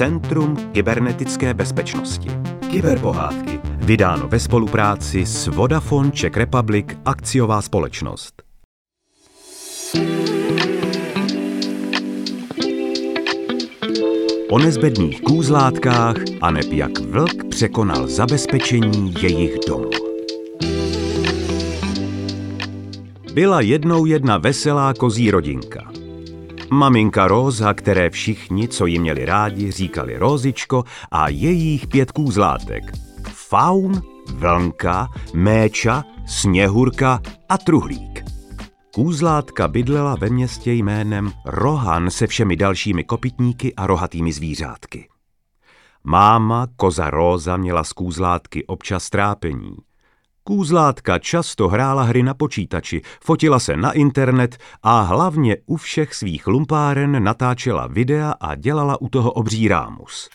Centrum kybernetické bezpečnosti. Kyberpohádky. Vydáno ve spolupráci s Vodafone Czech Republic akciová společnost. O nezbedných kůzlátkách a neb jak vlk překonal zabezpečení jejich domů. Byla jednou jedna veselá kozí rodinka. Maminka Róza, které všichni, co ji měli rádi, říkali Rózičko a jejich pět kůzlátek. Faun, Vlnka, Méča, Sněhurka a Truhlík. Kůzlátka bydlela ve městě jménem Rohan se všemi dalšími kopitníky a rohatými zvířátky. Máma, koza Róza, měla z kůzlátky občas trápení – Kůzlátka často hrála hry na počítači, fotila se na internet a hlavně u všech svých lumpáren natáčela videa a dělala u toho obří rámus.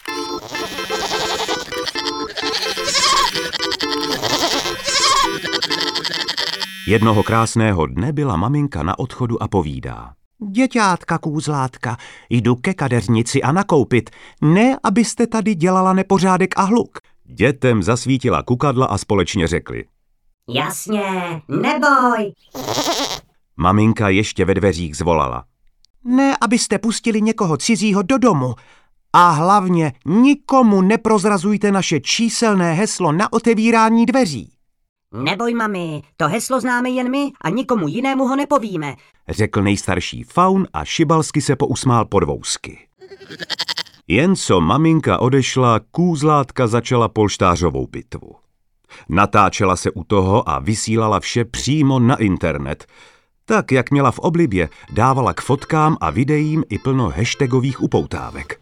Jednoho krásného dne byla maminka na odchodu a povídá. Děťátka kůzlátka, jdu ke kadeřnici a nakoupit, ne abyste tady dělala nepořádek a hluk. Dětem zasvítila kukadla a společně řekli. Jasně, neboj. Maminka ještě ve dveřích zvolala. Ne, abyste pustili někoho cizího do domu. A hlavně nikomu neprozrazujte naše číselné heslo na otevírání dveří. Neboj, mami, to heslo známe jen my a nikomu jinému ho nepovíme. Řekl nejstarší faun a šibalsky se pousmál podvousky. Jen co maminka odešla, kůzlátka začala polštářovou bitvu. Natáčela se u toho a vysílala vše přímo na internet. Tak, jak měla v oblibě, dávala k fotkám a videím i plno hashtagových upoutávek.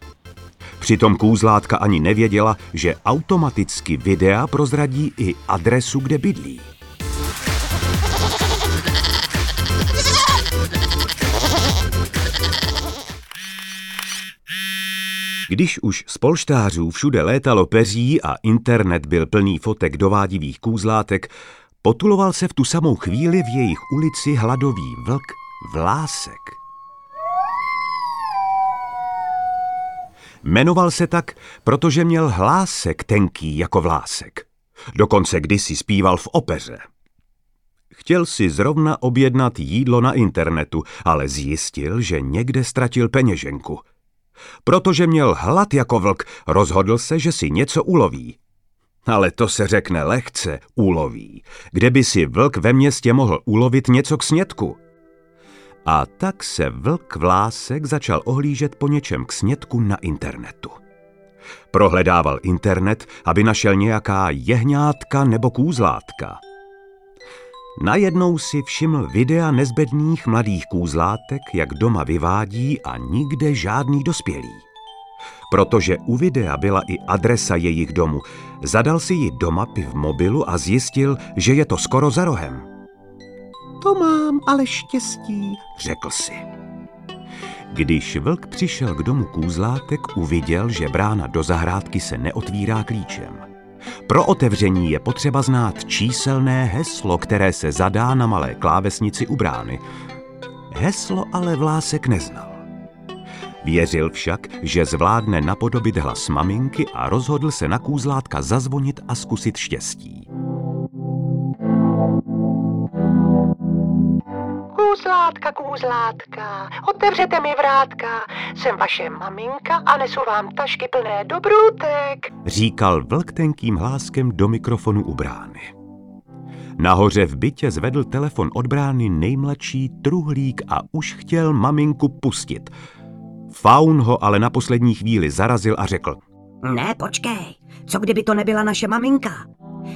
Přitom kůzlátka ani nevěděla, že automaticky videa prozradí i adresu, kde bydlí. Když už z polštářů všude létalo peří a internet byl plný fotek dovádivých kůzlátek, potuloval se v tu samou chvíli v jejich ulici hladový vlk Vlásek. Jmenoval se tak, protože měl hlásek tenký jako vlásek. Dokonce kdysi zpíval v opeře. Chtěl si zrovna objednat jídlo na internetu, ale zjistil, že někde ztratil peněženku – Protože měl hlad jako vlk, rozhodl se, že si něco uloví. Ale to se řekne lehce, uloví. Kde by si vlk ve městě mohl ulovit něco k snědku? A tak se vlk vlásek začal ohlížet po něčem k snědku na internetu. Prohledával internet, aby našel nějaká jehňátka nebo kůzlátka – Najednou si všiml videa nezbedných mladých kůzlátek, jak doma vyvádí a nikde žádný dospělý. Protože u videa byla i adresa jejich domu, zadal si ji do mapy v mobilu a zjistil, že je to skoro za rohem. To mám ale štěstí, řekl si. Když vlk přišel k domu kůzlátek, uviděl, že brána do zahrádky se neotvírá klíčem. Pro otevření je potřeba znát číselné heslo, které se zadá na malé klávesnici u brány. Heslo ale Vlásek neznal. Věřil však, že zvládne napodobit hlas maminky a rozhodl se na kůzlátka zazvonit a zkusit štěstí. Kůzlátka, kůzlátka, otevřete mi vrátka, jsem vaše maminka a nesu vám tašky plné dobrůtek, říkal vlk tenkým hláskem do mikrofonu u brány. Nahoře v bytě zvedl telefon od brány nejmladší truhlík a už chtěl maminku pustit. Faun ho ale na poslední chvíli zarazil a řekl. Ne, počkej, co kdyby to nebyla naše maminka?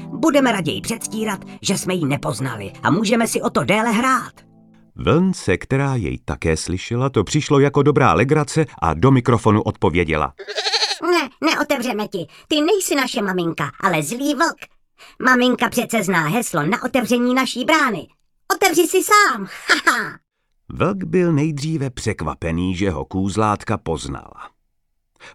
Budeme raději předstírat, že jsme ji nepoznali a můžeme si o to déle hrát. Vlnce, která jej také slyšela, to přišlo jako dobrá legrace a do mikrofonu odpověděla. Ne, neotevřeme ti. Ty nejsi naše maminka, ale zlý vlk. Maminka přece zná heslo na otevření naší brány. Otevři si sám, haha. Vlk byl nejdříve překvapený, že ho kůzlátka poznala.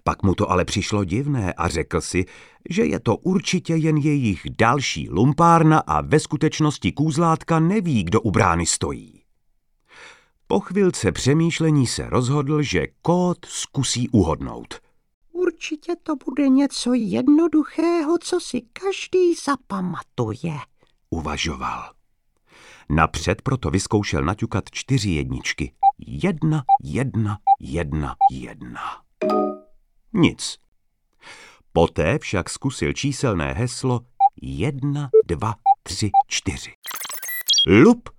Pak mu to ale přišlo divné a řekl si, že je to určitě jen jejich další lumpárna a ve skutečnosti kůzlátka neví, kdo u brány stojí. Po chvilce přemýšlení se rozhodl, že kód zkusí uhodnout. Určitě to bude něco jednoduchého, co si každý zapamatuje, uvažoval. Napřed proto vyzkoušel naťukat čtyři jedničky. Jedna, jedna, jedna, jedna. Nic. Poté však zkusil číselné heslo jedna, dva, tři, čtyři. Lup!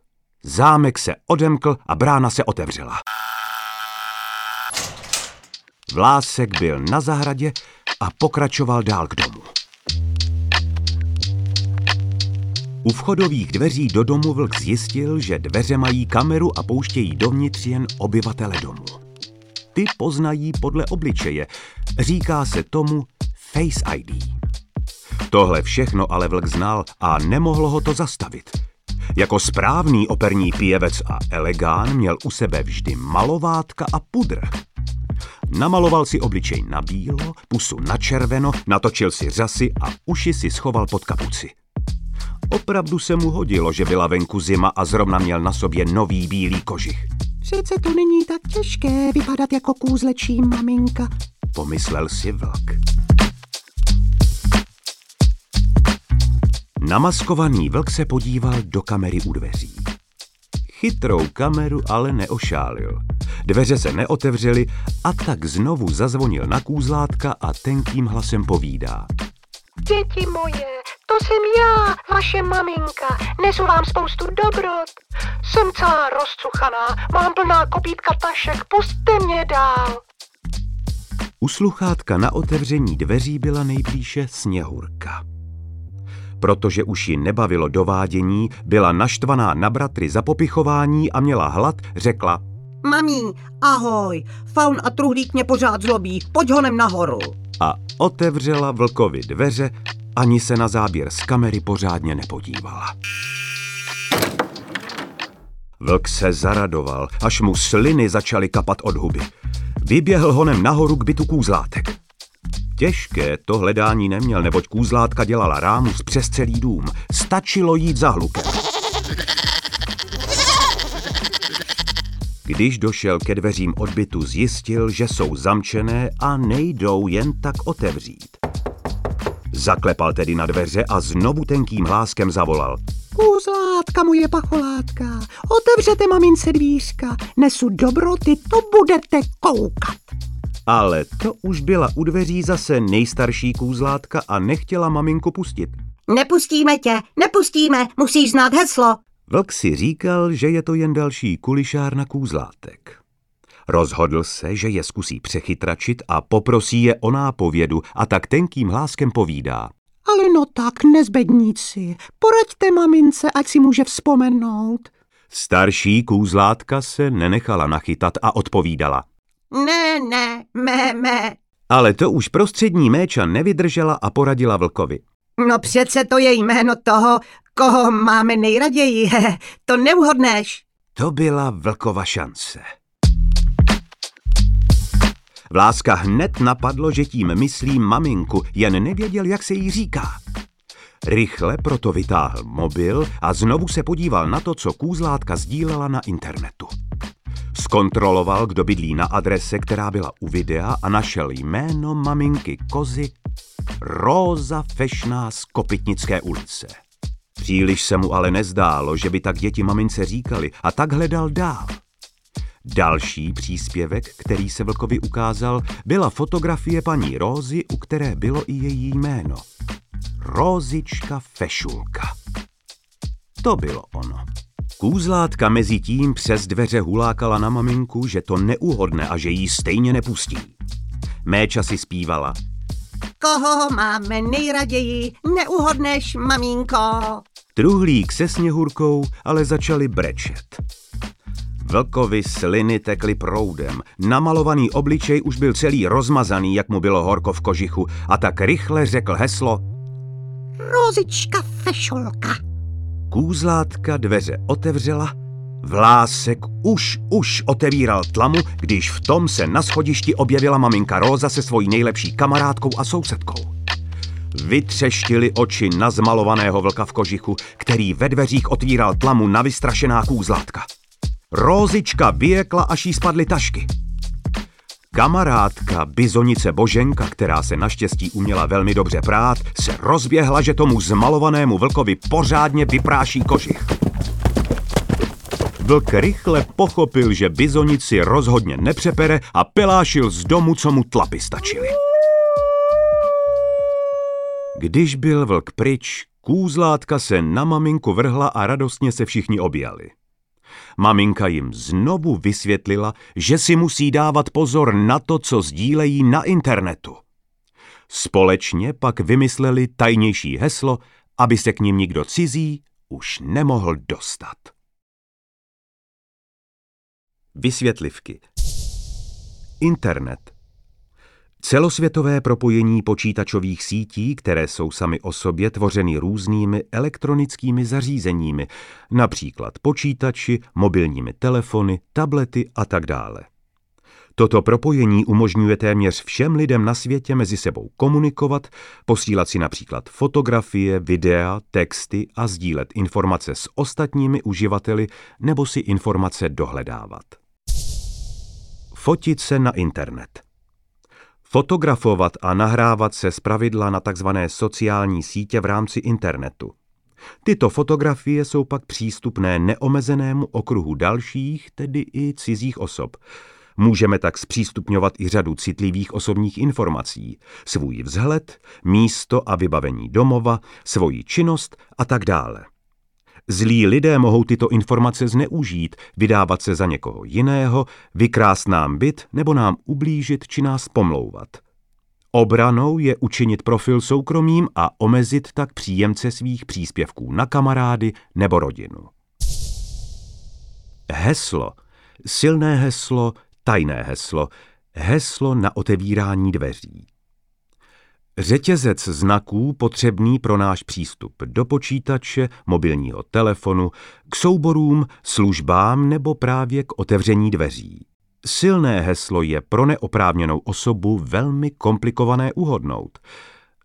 Zámek se odemkl a brána se otevřela. Vlásek byl na zahradě a pokračoval dál k domu. U vchodových dveří do domu vlk zjistil, že dveře mají kameru a pouštějí dovnitř jen obyvatele domu. Ty poznají podle obličeje. Říká se tomu Face ID. Tohle všechno ale vlk znal a nemohlo ho to zastavit. Jako správný operní pěvec a elegán měl u sebe vždy malovátka a pudr. Namaloval si obličej na bílo, pusu na červeno, natočil si řasy a uši si schoval pod kapuci. Opravdu se mu hodilo, že byla venku zima a zrovna měl na sobě nový bílý kožich. Přece to není tak těžké vypadat jako kůzlečí maminka, pomyslel si vlk. Namaskovaný vlk se podíval do kamery u dveří. Chytrou kameru ale neošálil. Dveře se neotevřely a tak znovu zazvonil na kůzlátka a tenkým hlasem povídá. Děti moje, to jsem já, vaše maminka. Nesu vám spoustu dobrot. Jsem celá rozcuchaná, mám plná kopítka tašek, puste mě dál. U sluchátka na otevření dveří byla nejblíže Sněhurka. Protože už ji nebavilo dovádění, byla naštvaná na bratry za popichování a měla hlad, řekla Mamí, ahoj, faun a truhlík mě pořád zlobí, pojď honem nahoru. A otevřela vlkovi dveře, ani se na záběr z kamery pořádně nepodívala. Vlk se zaradoval, až mu sliny začaly kapat od huby. Vyběhl honem nahoru k bytu kůzlátek. Těžké to hledání neměl, neboť kůzlátka dělala rámus přes celý dům. Stačilo jít za hlukem. Když došel ke dveřím odbytu, zjistil, že jsou zamčené a nejdou jen tak otevřít. Zaklepal tedy na dveře a znovu tenkým hláskem zavolal. Kůzlátka, moje pacholátka, otevřete mamince dvířka, nesu dobroty, to budete koukat. Ale to už byla u dveří zase nejstarší kůzlátka a nechtěla maminku pustit. Nepustíme tě, nepustíme, musíš znát heslo. Vlk si říkal, že je to jen další kulišár na kůzlátek. Rozhodl se, že je zkusí přechytračit a poprosí je o nápovědu a tak tenkým hláskem povídá. Ale no tak, nezbedníci, poraďte mamince, ať si může vzpomenout. Starší kůzlátka se nenechala nachytat a odpovídala. Ne, ne, mé, mé. Ale to už prostřední méča nevydržela a poradila vlkovi. No přece to je jméno toho, koho máme nejraději. to neuhodneš. To byla vlkova šance. Vláska hned napadlo, že tím myslí maminku, jen nevěděl, jak se jí říká. Rychle proto vytáhl mobil a znovu se podíval na to, co kůzlátka sdílela na internetu. Zkontroloval, kdo bydlí na adrese, která byla u videa a našel jméno maminky Kozy Róza Fešná z Kopitnické ulice. Příliš se mu ale nezdálo, že by tak děti mamince říkali a tak hledal dál. Další příspěvek, který se Vlkovi ukázal, byla fotografie paní Rózy, u které bylo i její jméno. Rózička Fešulka. To bylo ono. Kůzlátka mezi tím přes dveře hulákala na maminku, že to neuhodne a že jí stejně nepustí. Méča si zpívala. Koho máme nejraději, neuhodneš, maminko. Truhlík se sněhurkou ale začali brečet. Vlkovi sliny tekly proudem. Namalovaný obličej už byl celý rozmazaný, jak mu bylo horko v kožichu, a tak rychle řekl heslo Rozička fešolka. Kůzlátka dveře otevřela, Vlásek už, už otevíral tlamu, když v tom se na schodišti objevila maminka Róza se svojí nejlepší kamarádkou a sousedkou. Vytřeštili oči na zmalovaného vlka v kožichu, který ve dveřích otvíral tlamu na vystrašená kůzlátka. Rózička vyjekla, až jí spadly tašky. Kamarádka bizonice Boženka, která se naštěstí uměla velmi dobře prát, se rozběhla, že tomu zmalovanému vlkovi pořádně vypráší kožich. Vlk rychle pochopil, že bizonici rozhodně nepřepere a pelášil z domu, co mu tlapy stačily. Když byl vlk pryč, kůzlátka se na maminku vrhla a radostně se všichni objali. Maminka jim znovu vysvětlila, že si musí dávat pozor na to, co sdílejí na internetu. Společně pak vymysleli tajnější heslo, aby se k ním nikdo cizí už nemohl dostat. Vysvětlivky Internet Celosvětové propojení počítačových sítí, které jsou sami o sobě tvořeny různými elektronickými zařízeními, například počítači, mobilními telefony, tablety a tak dále. Toto propojení umožňuje téměř všem lidem na světě mezi sebou komunikovat, posílat si například fotografie, videa, texty a sdílet informace s ostatními uživateli nebo si informace dohledávat. Fotit se na internet. Fotografovat a nahrávat se zpravidla na tzv. sociální sítě v rámci internetu. Tyto fotografie jsou pak přístupné neomezenému okruhu dalších, tedy i cizích osob. Můžeme tak zpřístupňovat i řadu citlivých osobních informací, svůj vzhled, místo a vybavení domova, svoji činnost a tak dále. Zlí lidé mohou tyto informace zneužít, vydávat se za někoho jiného, vykrást nám byt nebo nám ublížit či nás pomlouvat. Obranou je učinit profil soukromým a omezit tak příjemce svých příspěvků na kamarády nebo rodinu. Heslo. Silné heslo, tajné heslo. Heslo na otevírání dveří. Řetězec znaků potřebný pro náš přístup do počítače, mobilního telefonu, k souborům, službám nebo právě k otevření dveří. Silné heslo je pro neoprávněnou osobu velmi komplikované uhodnout.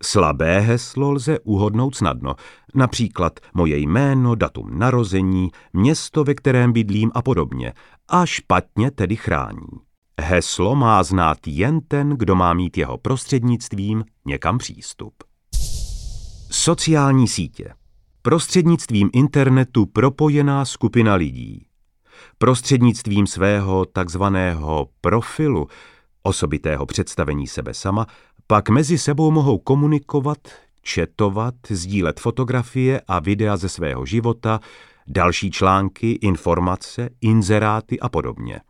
Slabé heslo lze uhodnout snadno, například moje jméno, datum narození, město, ve kterém bydlím a podobně, a špatně tedy chrání. Heslo má znát jen ten, kdo má mít jeho prostřednictvím někam přístup. Sociální sítě. Prostřednictvím internetu propojená skupina lidí. Prostřednictvím svého takzvaného profilu, osobitého představení sebe sama, pak mezi sebou mohou komunikovat, četovat, sdílet fotografie a videa ze svého života, další články, informace, inzeráty a podobně.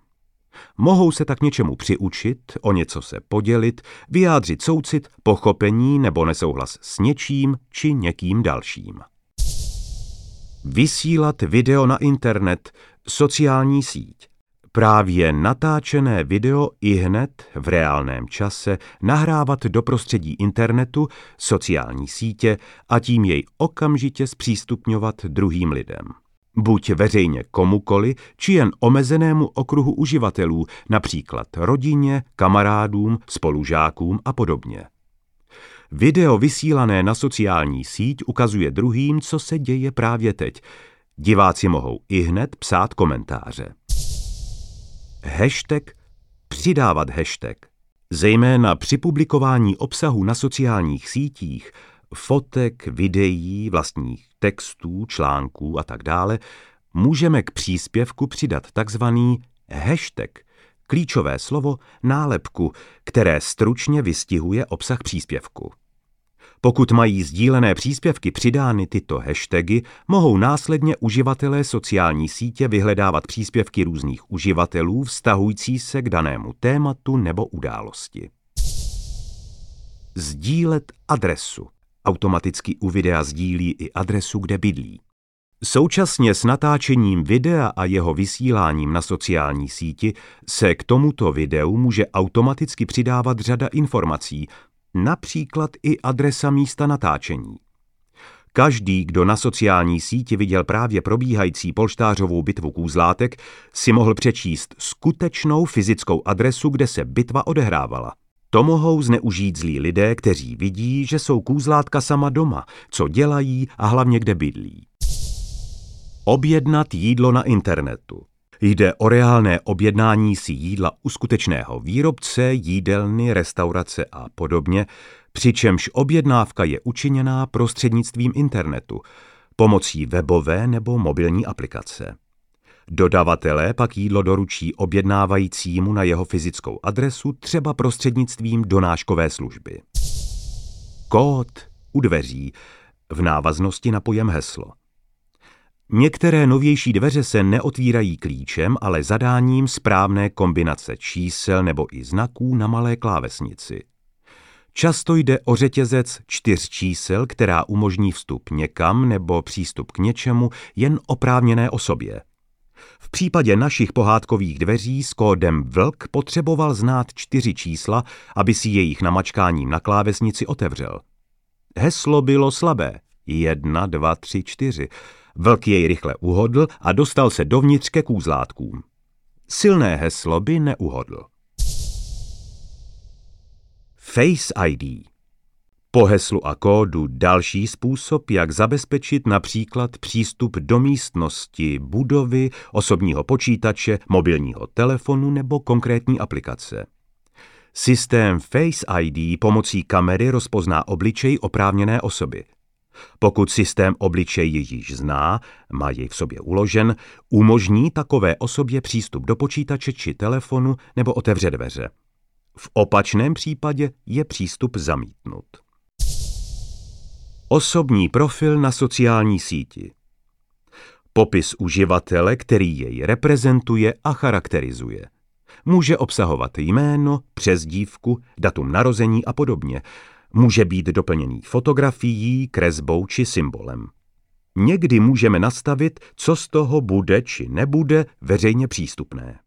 Mohou se tak něčemu přiučit, o něco se podělit, vyjádřit soucit, pochopení nebo nesouhlas s něčím či někým dalším. Vysílat video na internet, sociální síť. Právě natáčené video i hned v reálném čase nahrávat do prostředí internetu, sociální sítě a tím jej okamžitě zpřístupňovat druhým lidem buď veřejně komukoli, či jen omezenému okruhu uživatelů, například rodině, kamarádům, spolužákům a podobně. Video vysílané na sociální síť ukazuje druhým, co se děje právě teď. Diváci mohou i hned psát komentáře. Hashtag přidávat hashtag. Zejména při publikování obsahu na sociálních sítích fotek, videí, vlastních textů, článků a tak dále, můžeme k příspěvku přidat takzvaný hashtag, klíčové slovo nálepku, které stručně vystihuje obsah příspěvku. Pokud mají sdílené příspěvky přidány tyto hashtagy, mohou následně uživatelé sociální sítě vyhledávat příspěvky různých uživatelů vztahující se k danému tématu nebo události. Sdílet adresu Automaticky u videa sdílí i adresu, kde bydlí. Současně s natáčením videa a jeho vysíláním na sociální síti se k tomuto videu může automaticky přidávat řada informací, například i adresa místa natáčení. Každý, kdo na sociální síti viděl právě probíhající polštářovou bitvu kůzlátek, si mohl přečíst skutečnou fyzickou adresu, kde se bitva odehrávala. To mohou zneužít zlí lidé, kteří vidí, že jsou kůzlátka sama doma, co dělají a hlavně kde bydlí. Objednat jídlo na internetu. Jde o reálné objednání si jídla u skutečného výrobce, jídelny, restaurace a podobně, přičemž objednávka je učiněná prostřednictvím internetu, pomocí webové nebo mobilní aplikace. Dodavatelé pak jídlo doručí objednávajícímu na jeho fyzickou adresu třeba prostřednictvím donáškové služby. Kód u dveří v návaznosti na pojem heslo. Některé novější dveře se neotvírají klíčem, ale zadáním správné kombinace čísel nebo i znaků na malé klávesnici. Často jde o řetězec čtyř čísel, která umožní vstup někam nebo přístup k něčemu jen oprávněné osobě. V případě našich pohádkových dveří s kódem VLK potřeboval znát čtyři čísla, aby si jejich namačkáním na klávesnici otevřel. Heslo bylo slabé. Jedna, dva, tři, čtyři. Vlk jej rychle uhodl a dostal se dovnitř ke kůzlátkům. Silné heslo by neuhodl. Face ID po heslu a kódu další způsob, jak zabezpečit například přístup do místnosti, budovy, osobního počítače, mobilního telefonu nebo konkrétní aplikace. Systém Face ID pomocí kamery rozpozná obličej oprávněné osoby. Pokud systém obličej již zná, má jej v sobě uložen, umožní takové osobě přístup do počítače či telefonu nebo otevře dveře. V opačném případě je přístup zamítnut. Osobní profil na sociální síti. Popis uživatele, který jej reprezentuje a charakterizuje. Může obsahovat jméno, přezdívku, datum narození a podobně. Může být doplněný fotografií, kresbou či symbolem. Někdy můžeme nastavit, co z toho bude či nebude veřejně přístupné.